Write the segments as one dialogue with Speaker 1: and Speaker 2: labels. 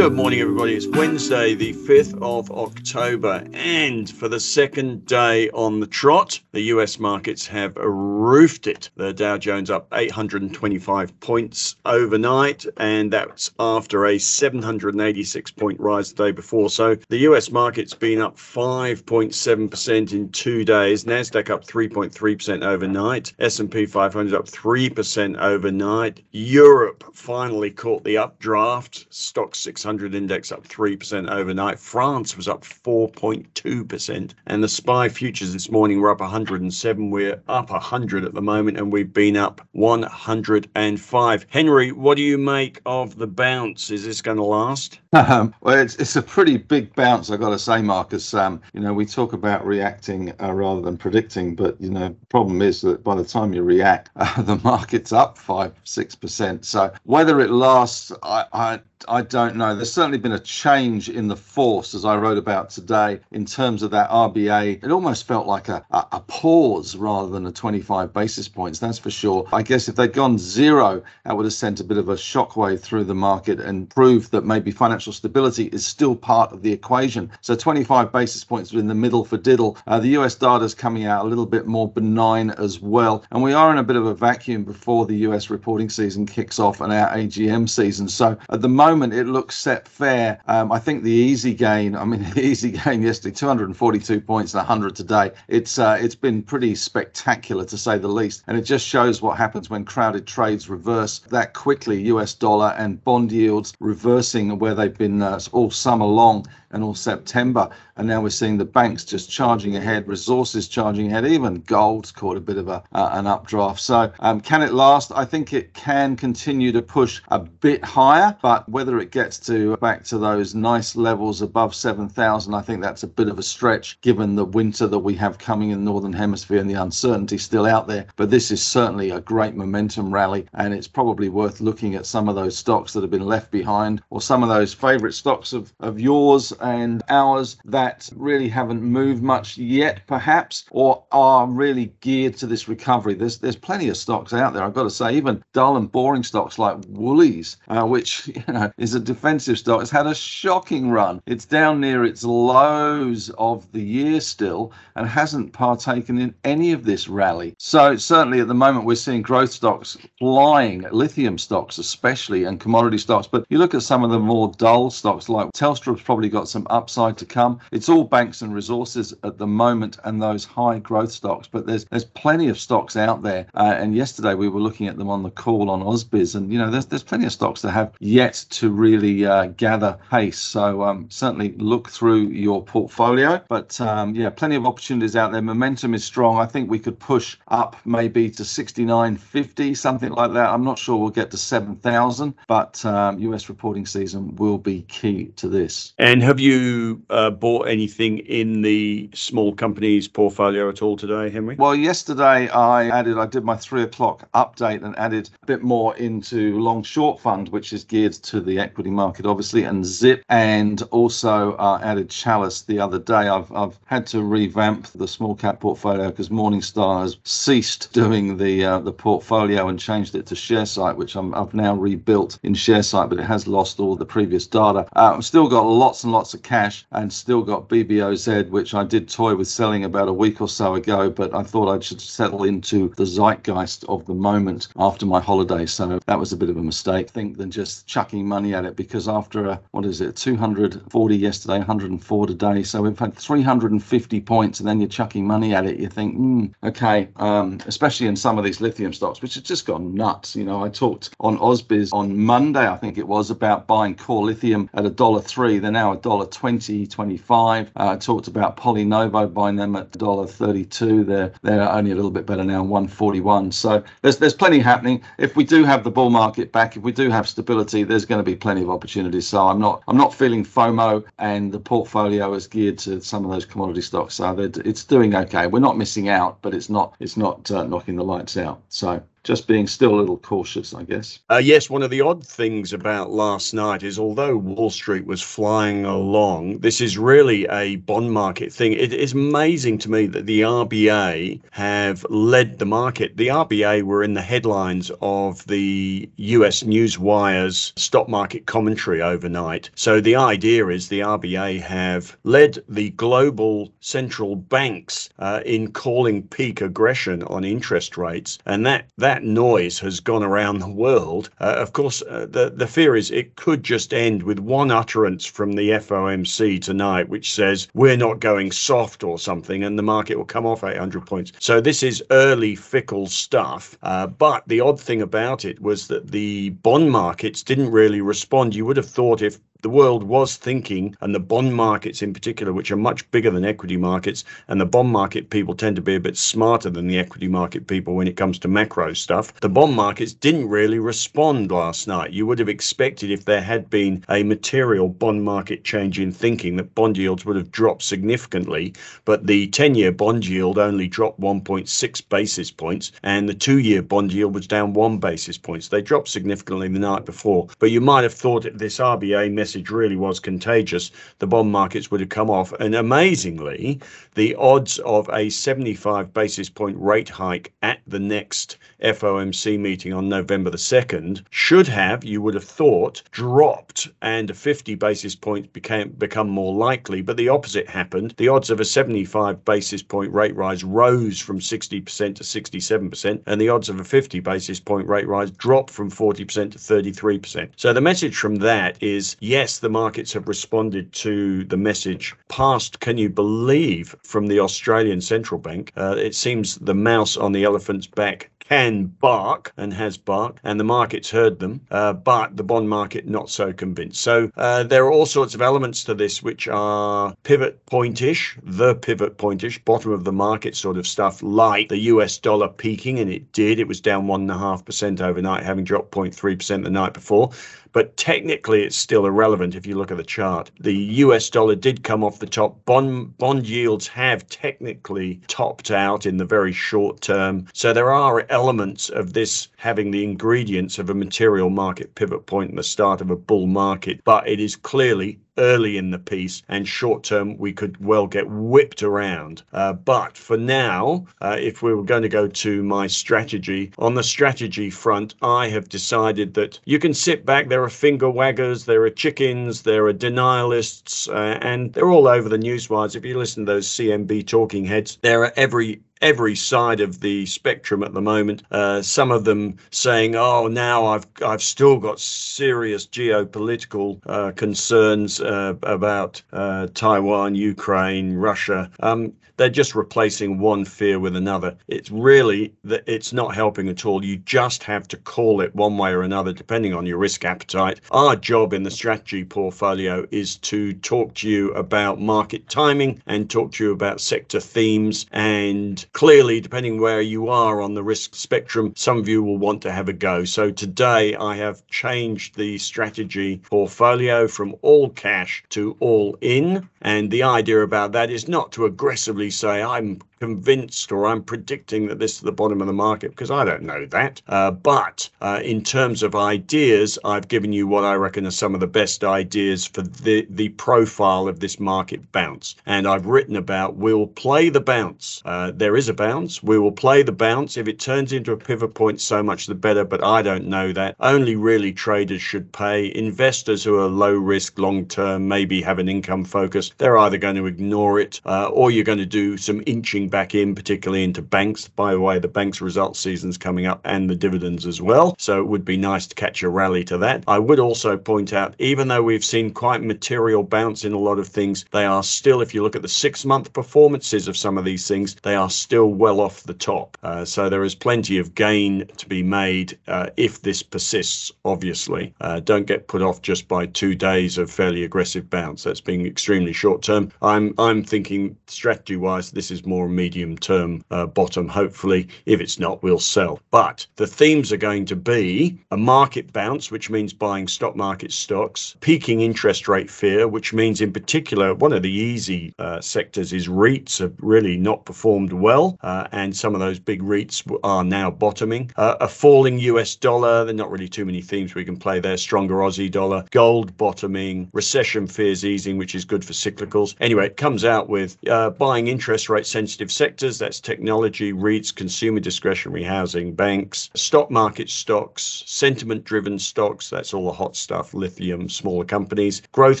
Speaker 1: Good morning, everybody. It's Wednesday, the 5th of October, and for the second day on the trot, the US markets have roofed it. The Dow Jones up 825 points overnight, and that's after a 786 point rise the day before. So the US market's been up 5.7% in two days. Nasdaq up 3.3% overnight. S&P 500 up 3% overnight. Europe finally caught the updraft. Stoxx 600 600 index up 3% overnight. France was up 4.2%. And the SPI futures this morning were up 107. We're up 100 at the moment, and we've been up 105. Henry, what do you make of the bounce? Is this going to last?
Speaker 2: Um, well, it's, it's a pretty big bounce, I've got to say, Marcus. Um, you know, we talk about reacting uh, rather than predicting, but, you know, problem is that by the time you react, uh, the market's up 5 6%. So whether it lasts, I, I I don't know. There's certainly been a change in the force, as I wrote about today, in terms of that RBA. It almost felt like a, a, a, pause rather than a 25 basis points, that's for sure. I guess if they'd gone zero, that would have sent a bit of a shockwave through the market and proved that maybe financial stability is still part of the equation. So 25 basis points in the middle for diddle. Uh, the US data is coming out a little bit more benign as well. And we are in a bit of a vacuum before the US reporting season kicks off and our AGM season. So at the moment, moment, it looks set fair. Um, I think the easy gain, I mean, the easy gain yesterday, 242 points and 100 today. It's uh, it's been pretty spectacular to say the least, and it just shows what happens when crowded trades reverse that quickly. U.S. dollar and bond yields reversing where they've been uh, all summer long and all September. And now we're seeing the banks just charging ahead, resources charging ahead, even gold's caught a bit of a uh, an updraft. So um, can it last? I think it can continue to push a bit higher, but whether it gets to back to those nice levels above 7,000, I think that's a bit of a stretch given the winter that we have coming in the northern hemisphere and the uncertainty still out there. But this is certainly a great momentum rally, and it's probably worth looking at some of those stocks that have been left behind or some of those favorite stocks of, of yours and ours that really haven't moved much yet, perhaps, or are really geared to this recovery. There's there's plenty of stocks out there. I've got to say, even dull and boring stocks like Woolies, uh, which you know is a defensive stock, It's had a shocking run. It's down near its lows of the year still, and hasn't partaken in any of this rally. So certainly at the moment we're seeing growth stocks flying, lithium stocks especially, and commodity stocks. But you look at some of the more dull stocks like Telstra's probably got some upside to come. It's all banks and resources at the moment and those high growth stocks, but there's there's plenty of stocks out there. Uh, and yesterday we were looking at them on the call on Ausbiz, and you know there's there's plenty of stocks that have yet to really uh, gather pace. So um, certainly look through your portfolio. But um, yeah, plenty of opportunities out there. Momentum is strong. I think we could push up maybe to 69.50, something like that. I'm not sure we'll get to 7,000, but um, US reporting season will be key to this.
Speaker 1: And have you uh, bought anything in the small companies portfolio at all today, Henry?
Speaker 2: Well, yesterday I added, I did my three o'clock update and added a bit more into long short fund, which is geared to the equity market, obviously, and Zip, and also uh, added Chalice the other day. I've, I've had to revamp the small cap portfolio because Morningstar has ceased doing the uh, the portfolio and changed it to Sharesight, which i have now rebuilt in Sharesight, but it has lost all the previous data. Uh, I've still got lots and lots of cash and still got BBOZ, which I did toy with selling about a week or so ago, but I thought I should settle into the zeitgeist of the moment after my holiday. So that was a bit of a mistake, think, than just chucking money at it because after a, what is it, 240 yesterday, 104 today. So we've had 350 points and then you're chucking money at it. You think, mm, okay, um, especially in some of these lithium stocks, which have just gone nuts. You know, I talked on Ausbiz on Monday, I think it was, about buying core lithium at a dollar three. They're now a dollar 20, 25. Uh, I talked about PolyNovo buying them at dollar 32. They're they're only a little bit better now, 141. So there's there's plenty happening. If we do have the bull market back, if we do have stability, there's going to be plenty of opportunities. So I'm not I'm not feeling FOMO, and the portfolio is geared to some of those commodity stocks. So it's doing okay. We're not missing out, but it's not it's not uh, knocking the lights out. So just being still a little cautious, I guess.
Speaker 1: Uh, yes, one of the odd things about last night is although Wall Street was flying along, this is really a bond market thing. It is amazing to me that the RBA have led the market. The RBA were in the headlines of the US Newswire's stock market commentary overnight. So the idea is the RBA have led the global central banks uh, in calling peak aggression on interest rates, and that that noise has gone around the world. Uh, of course, uh, the the fear is it could just end with one utterance from the FOMC tonight, which says we're not going soft or something, and the market will come off 800 points. So this is early fickle stuff. Uh, but the odd thing about it was that the bond markets didn't really respond. You would have thought if the world was thinking, and the bond markets in particular, which are much bigger than equity markets, and the bond market people tend to be a bit smarter than the equity market people when it comes to macro stuff. The bond markets didn't really respond last night. You would have expected if there had been a material bond market change in thinking that bond yields would have dropped significantly, but the 10 year bond yield only dropped 1.6 basis points, and the two year bond yield was down one basis points. They dropped significantly the night before, but you might have thought this RBA message message really was contagious, the bond markets would have come off. And amazingly, the odds of a 75 basis point rate hike at the next FOMC meeting on November the 2nd should have, you would have thought, dropped and a 50 basis points became become more likely. But the opposite happened. The odds of a 75 basis point rate rise rose from 60% to 67%, and the odds of a 50 basis point rate rise dropped from 40% to 33%. So the message from that is yes yes, the markets have responded to the message passed, can you believe, from the Australian Central Bank. Uh, it seems the mouse on the elephant's back can bark and has barked, and the markets heard them, uh, but the bond market not so convinced. So uh, there are all sorts of elements to this which are pivot pointish, the pivot pointish, bottom of the market sort of stuff, like the US dollar peaking, and it did. It was down 1.5% overnight, having dropped 0.3% the night before but technically it's still irrelevant if you look at the chart. The US dollar did come off the top. Bond bond yields have technically topped out in the very short term. So there are elements of this having the ingredients of a material market pivot point and the start of a bull market, but it is clearly early in the piece, and short term we could well get whipped around. Uh, but for now, uh, if we were going to go to my strategy, on the strategy front, I have decided that you can sit back. There are finger waggers, there are chickens, there are denialists, uh, and they're all over the newswires. If you listen to those CNBC talking heads, there are every every side of the spectrum at the moment. Uh, some of them saying, "Oh, now I've I've still got serious geopolitical uh, concerns uh, about uh, Taiwan, Ukraine, Russia." Um, they're just replacing one fear with another. It's really that it's not helping at all. You just have to call it one way or another, depending on your risk appetite. Our job in the strategy portfolio is to talk to you about market timing and talk to you about sector themes and clearly, depending where you are on the risk spectrum, some of you will want to have a go. So today I have changed the strategy portfolio from all cash to all in. And the idea about that is not to aggressively say, I'm convinced or I'm predicting that this is the bottom of the market because I don't know that. Uh, but uh, in terms of ideas, I've given you what I reckon are some of the best ideas for the, the profile of this market bounce. And I've written about we'll play the bounce. Uh, there is a bounce. We will play the bounce. If it turns into a pivot point, so much the better. But I don't know that. Only really traders should pay. Investors who are low risk, long term, maybe have an income focus, they're either going to ignore it uh, or you're going to do some inching back in, particularly into banks. By the way, the banks results season's coming up and the dividends as well. So it would be nice to catch a rally to that. I would also point out, even though we've seen quite material bounce in a lot of things, they are still, if you look at the six month performances of some of these things, they are still well off the top. Uh, so there is plenty of gain to be made uh, if this persists, obviously. Uh, don't get put off just by two days of fairly aggressive bounce. That's being extremely short term. I'm, I'm thinking strategy wise, this is more medium term uh, bottom, hopefully. If it's not, we'll sell. But the themes are going to be a market bounce, which means buying stock market stocks, peaking interest rate fear, which means, in particular, one of the easy uh, sectors is REITs have really not performed well uh, and some of those big REITs are now bottoming. Uh, a falling US dollar, there are not really too many themes we can play there. Stronger Aussie dollar, gold bottoming, recession fears easing, which is good for cyclicals. Anyway, it comes out with uh, buying interest rate sensitive sectors that's technology, REITs, consumer discretionary housing, banks, stock market stocks, sentiment driven stocks, that's all the hot stuff, lithium, smaller companies, growth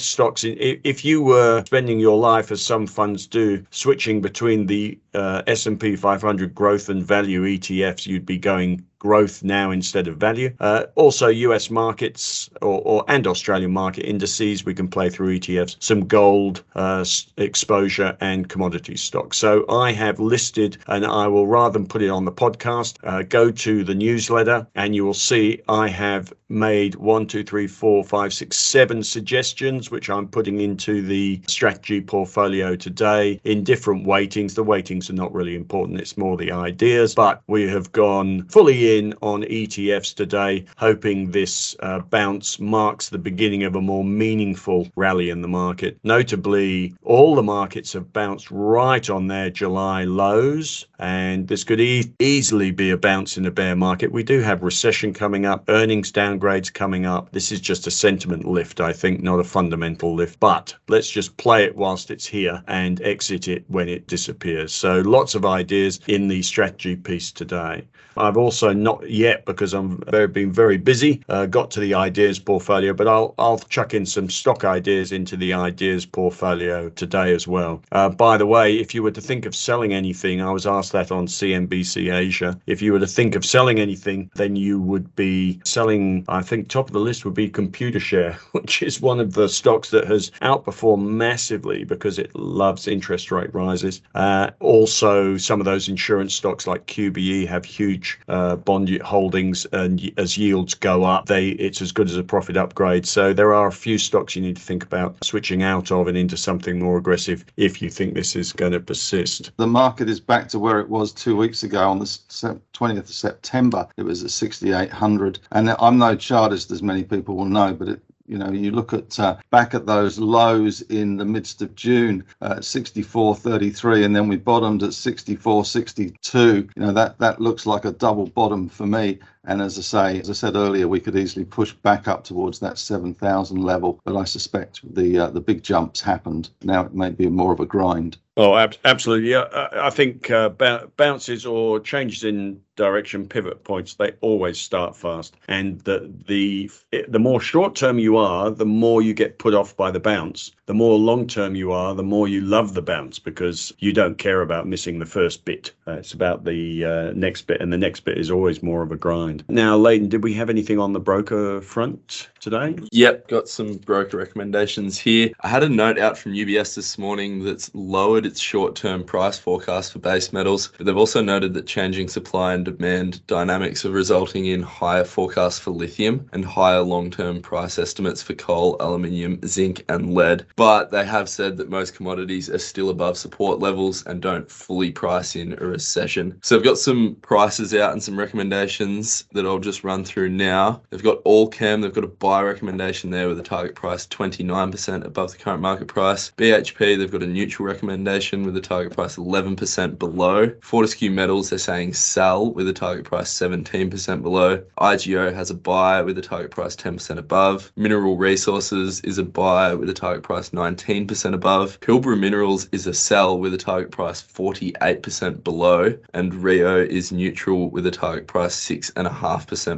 Speaker 1: stocks. If you were spending your life as some funds do, switching between the S&P 500 growth and value ETFs, you'd be going growth now instead of value. Uh, also, US markets or, or, and Australian market indices, we can play through ETFs, some gold uh, exposure and commodity stocks. So I have listed, and I will rather than put it on the podcast, uh, go to the newsletter, and you will see I have made one, two, three, four, five, six, seven suggestions, which I'm putting into the strategy portfolio today in different weightings. The weightings are not really important; it's more the ideas. But we have gone fully in on ETFs today, hoping this uh, bounce marks the beginning of a more meaningful rally in the market. Notably, all the markets have bounced right on their July lows, and this could e- easily be a bounce in a bear market. We do have recession coming up, earnings downgrades coming up. This is just a sentiment lift, I think, not a fundamental lift. But let's just play it whilst it's here and exit it when it disappears. So lots of ideas in the strategy piece today. I've also not yet because I'm very, been very busy. Uh, got to the ideas portfolio, but I'll I'll chuck in some stock ideas into the ideas portfolio today as well. Uh, by the way, if you were to think of selling anything, I was asked that on CNBC Asia. If you were to think of selling anything, then you would be selling. I think top of the list would be Computershare, which is one of the stocks that has outperformed massively because it loves interest rate rises. Uh, also, some of those insurance stocks like QBE have huge uh, bond holdings, and as yields go up, they it's as good as a profit upgrade. So there are a few stocks you need to think about switching out of and into something more aggressive if you think this is going to persist.
Speaker 2: The market is back to where it was two weeks ago on the 20th of September. It was at 6,800, and I'm no chartist, as many people will know, but it you know, you look at uh, back at those lows in the midst of June, uh, 64.33, and then we bottomed at 64.62. You know, that that looks like a double bottom for me. And as I say, as I said earlier, we could easily push back up towards that 7,000 level, but I suspect the uh, the big jumps happened. Now it may be more of a grind.
Speaker 1: Oh, ab- absolutely. Yeah, I think uh, bounces or changes in direction, pivot points, they always start fast. And the the the more short term you are, the more you get put off by the bounce. The more long term you are, the more you love the bounce because you don't care about missing the first bit. Uh, it's about the uh, next bit, and the next bit is always more of a grind. Now, Leighton, did we have anything on the broker front today?
Speaker 3: Yep, got some broker recommendations here. I had a note out from UBS this morning that's lowered its short term price forecast for base metals, but they've also noted that changing supply and demand dynamics are resulting in higher forecasts for lithium and higher long term price estimates for coal, aluminium, zinc, and lead. But they have said that most commodities are still above support levels and don't fully price in a recession. So I've got some prices out and some recommendations that I'll just run through now. They've got Allkem, they've got a buy recommendation there with a target price 29% above the current market price. BHP, they've got a neutral recommendation with a target price 11% below. Fortescue Metals, they're saying sell with a target price 17% below. IGO has a buy with a target price 10% above. Mineral Resources is a buy with a target price 19% above. Pilbara Minerals is a sell with a target price 48% below. And Rio is neutral with a target price 6.5%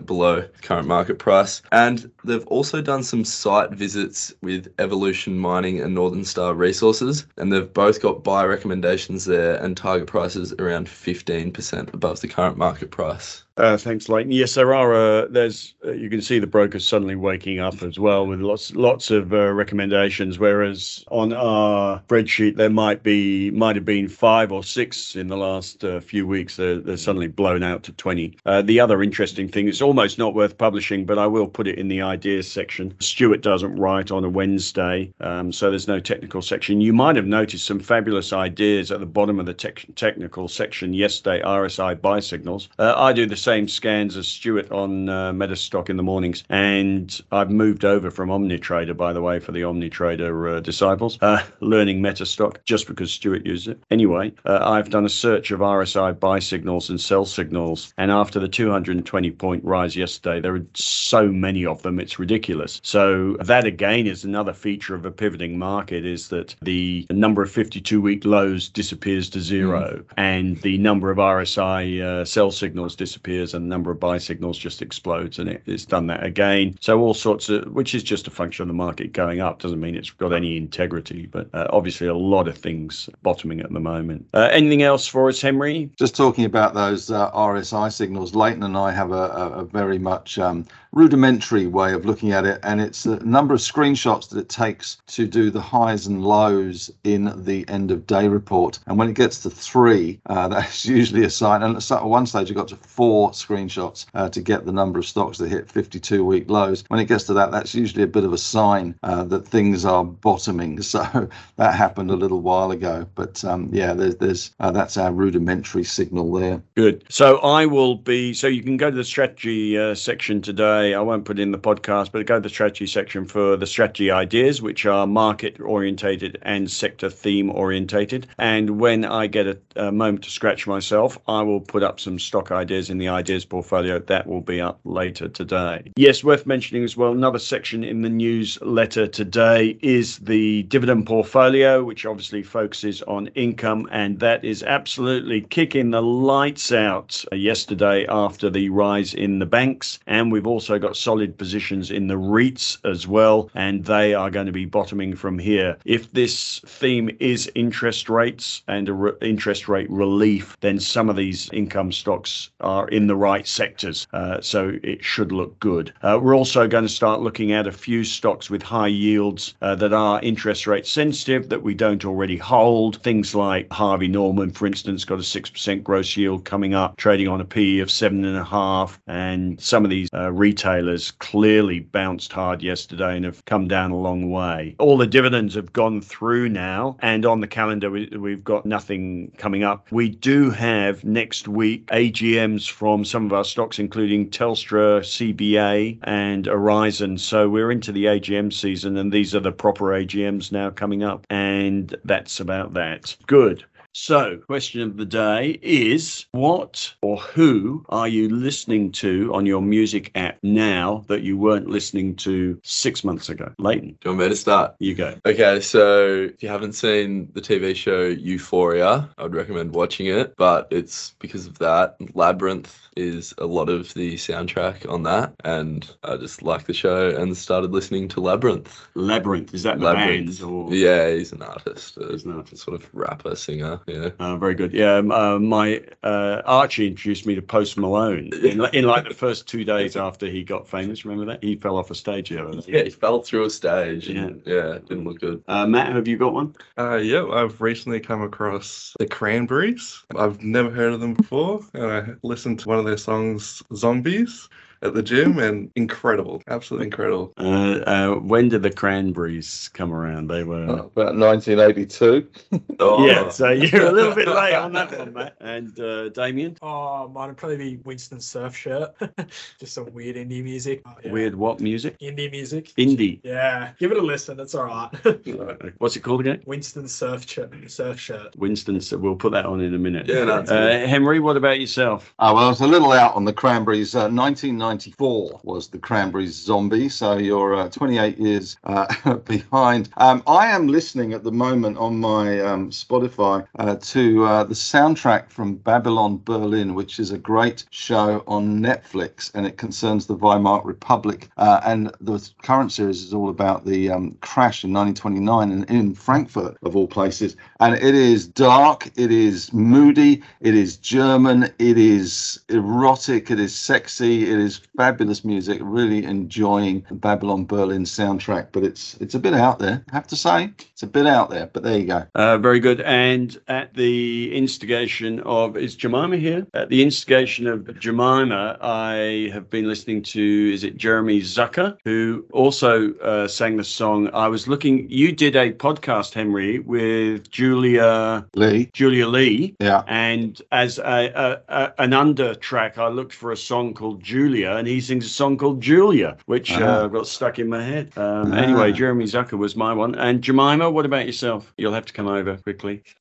Speaker 3: below current market price. And they've also done some site visits with Evolution Mining and Northern Star Resources. And they've both got buy recommendations there and target prices around 15% above the current market price.
Speaker 1: Uh, thanks, Leighton. Yes, there are. Uh, there's. Uh, you can see the brokers suddenly waking up as well with lots, lots of uh, recommendations. Whereas on our spreadsheet, there might be, might have been five or six in the last uh, few weeks. They're, they're suddenly blown out to twenty. The other interesting thing, it's almost not worth publishing, but I will put it in the ideas section. Stuart doesn't write on a Wednesday, um, so there's no technical section. You might have noticed some fabulous ideas at the bottom of the tech technical section yesterday, RSI buy signals. I do the same scans as Stuart on uh, Metastock in the mornings, and I've moved over from OmniTrader, by the way, for the OmniTrader uh, disciples, uh, learning Metastock just because Stuart used it. Anyway, uh, I've done a search of RSI buy signals and sell signals, and after the 220 point rise yesterday, there are so many of them, it's ridiculous. So that again is another feature of a pivoting market is that the number of 52 week lows disappears to zero mm. and the number of RSI uh, sell signals disappears and the number of buy signals just explodes and it, it's done that again. So all sorts of, which is just a function of the market going up, doesn't mean it's got any integrity, but uh, obviously a lot of things bottoming at the moment. Uh, anything else for us, Henry?
Speaker 2: Just talking about those uh, RSI signals, Leighton and I have a, a, a very much um, rudimentary way of looking at it, and it's a number of screenshots that it takes to do the highs and lows in the end of day report. And when it gets to three, uh, that's usually a sign. And at one stage, it got to four screenshots uh, to get the number of stocks that hit 52 week lows. When it gets to that, that's usually a bit of a sign uh, that things are bottoming. So that happened a little while ago. But um, yeah, there's, there's uh, that's our rudimentary signal there.
Speaker 1: Good. So I will be. So you can go to the strategy uh, section today I won't put in the podcast, but go to the strategy section for the strategy ideas, which are market orientated and sector theme orientated. And when I get a, a, moment to scratch myself, I will put up some stock ideas in the ideas portfolio. That will be up later today. Yes, worth mentioning as well, another section in the newsletter today is the dividend portfolio, which obviously focuses on income. And that is absolutely kicking the lights out yesterday after the rise in the banks. And we've also also got solid positions in the REITs as well, and they are going to be bottoming from here. If this theme is interest rates and re- interest rate relief, then some of these income stocks are in the right sectors, uh, so it should look good. Uh, we're also going to start looking at a few stocks with high yields uh, that are interest rate sensitive that we don't already hold. Things like Harvey Norman, for instance, got a 6% gross yield coming up, trading on a PE of 7.5, and some of these uh, retail retailers clearly bounced hard yesterday and have come down a long way. All the dividends have gone through now, and on the calendar, we, have got nothing coming up. We do have next week AGMs from some of our stocks, including Telstra, CBA, and Aurizon. So we're into the AGM season, and these are the proper AGMs now coming up. And that's about that. Good. So, question of the day is what or who are you listening to on your music app now that you weren't listening to six months ago? Leighton.
Speaker 3: Do you want me to start?
Speaker 1: You go.
Speaker 3: Okay, so if you haven't seen the TV show Euphoria, I would recommend watching it, but it's because of that. Labrinth is a lot of the soundtrack on that, and I just like the show and started listening to Labrinth.
Speaker 1: Labrinth, is that the band? Or?
Speaker 3: Yeah, he's an artist. He's an artist, sort of rapper, singer. Yeah. Uh,
Speaker 1: very good. Yeah. Um, uh, my uh, Archie introduced me to Post Malone in, in, like the first two days after he got famous. Remember that? He fell off a stage
Speaker 3: Yeah, he fell through a stage. Yeah. yeah, didn't look good.
Speaker 1: Uh, Matt, have you got one?
Speaker 4: Uh, yeah, I've recently come across the Cranberries. I've never heard of them before, and I listened to one of their songs, Zombies at the gym and incredible, absolutely incredible.
Speaker 1: Uh, uh, when did the Cranberries come around? They were
Speaker 2: oh, about 1982.
Speaker 1: oh. Yeah, so you're a little bit late on that one, Matt. And uh, Damien?
Speaker 5: Oh, mine'd probably be Winston Surfshirt. Just some weird indie music. Oh,
Speaker 1: yeah. Weird what music?
Speaker 5: Indie music.
Speaker 1: Indie.
Speaker 5: Yeah, give it a listen. It's all right.
Speaker 1: What's it called again?
Speaker 5: Winston Surfshirt. Surf Shirt.
Speaker 1: Winston. We'll put that on in a minute.
Speaker 3: Yeah, no,
Speaker 1: uh, Henry, what about yourself?
Speaker 2: Oh, well, I was a little out on the Cranberries. Uh, 1990. 1994 was the Cranberries Zombie, so you're uh, 28 years uh, behind. Um, I am listening at the moment on my um, Spotify uh, to uh, the soundtrack from Babylon Berlin, which is a great show on Netflix, and it concerns the Weimar Republic. Uh, and the current series is all about the um, crash in 1929 and in Frankfurt, of all places. And it is dark, it is moody, it is German, it is erotic, it is sexy, it is fabulous music. Really enjoying the Babylon Berlin soundtrack, but it's it's a bit out there. I have to say, it's a bit out there. But there you go.
Speaker 1: Uh, very good. And at the instigation of, is Jemima here? At the instigation of Jemima, I have been listening to, is it Jeremy Zucker, who also uh, sang the song. I was looking, you did a podcast, Henry, with Julia.
Speaker 2: Lee,
Speaker 1: Julia Lee,
Speaker 2: yeah,
Speaker 1: and as a, a, a, an under track, I looked for a song called Julia, and he sings a song called Julia, which uh,
Speaker 2: Ah.
Speaker 1: got stuck in my head. Um,
Speaker 2: Ah.
Speaker 1: Anyway, Jeremy Zucker was my one. And Jemima, what about yourself? You'll have to come over quickly.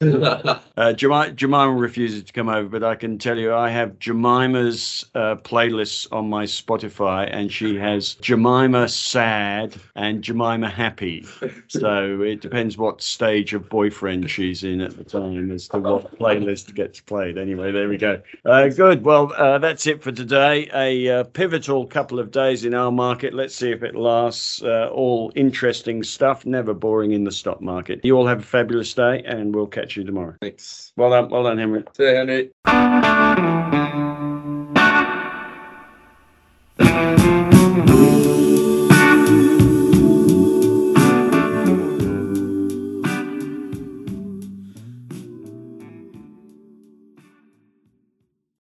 Speaker 1: Uh, Jemima, Jemima refuses to come over, but I can tell you I have Jemima's uh, playlists on my Spotify, and she has Jemima sad and Jemima happy. So it depends what stage of boyfriend she's in at the time as to what playlist gets played. Anyway, there we go. Uh, good. Well, uh, that's it for today. A uh, pivotal couple of days in our market. Let's see if it lasts. Uh, all interesting stuff, never boring in the stock market. You all have a fabulous day, and we'll catch you tomorrow.
Speaker 3: Thanks.
Speaker 1: Well done, well done, Henry.
Speaker 3: See you, Henry.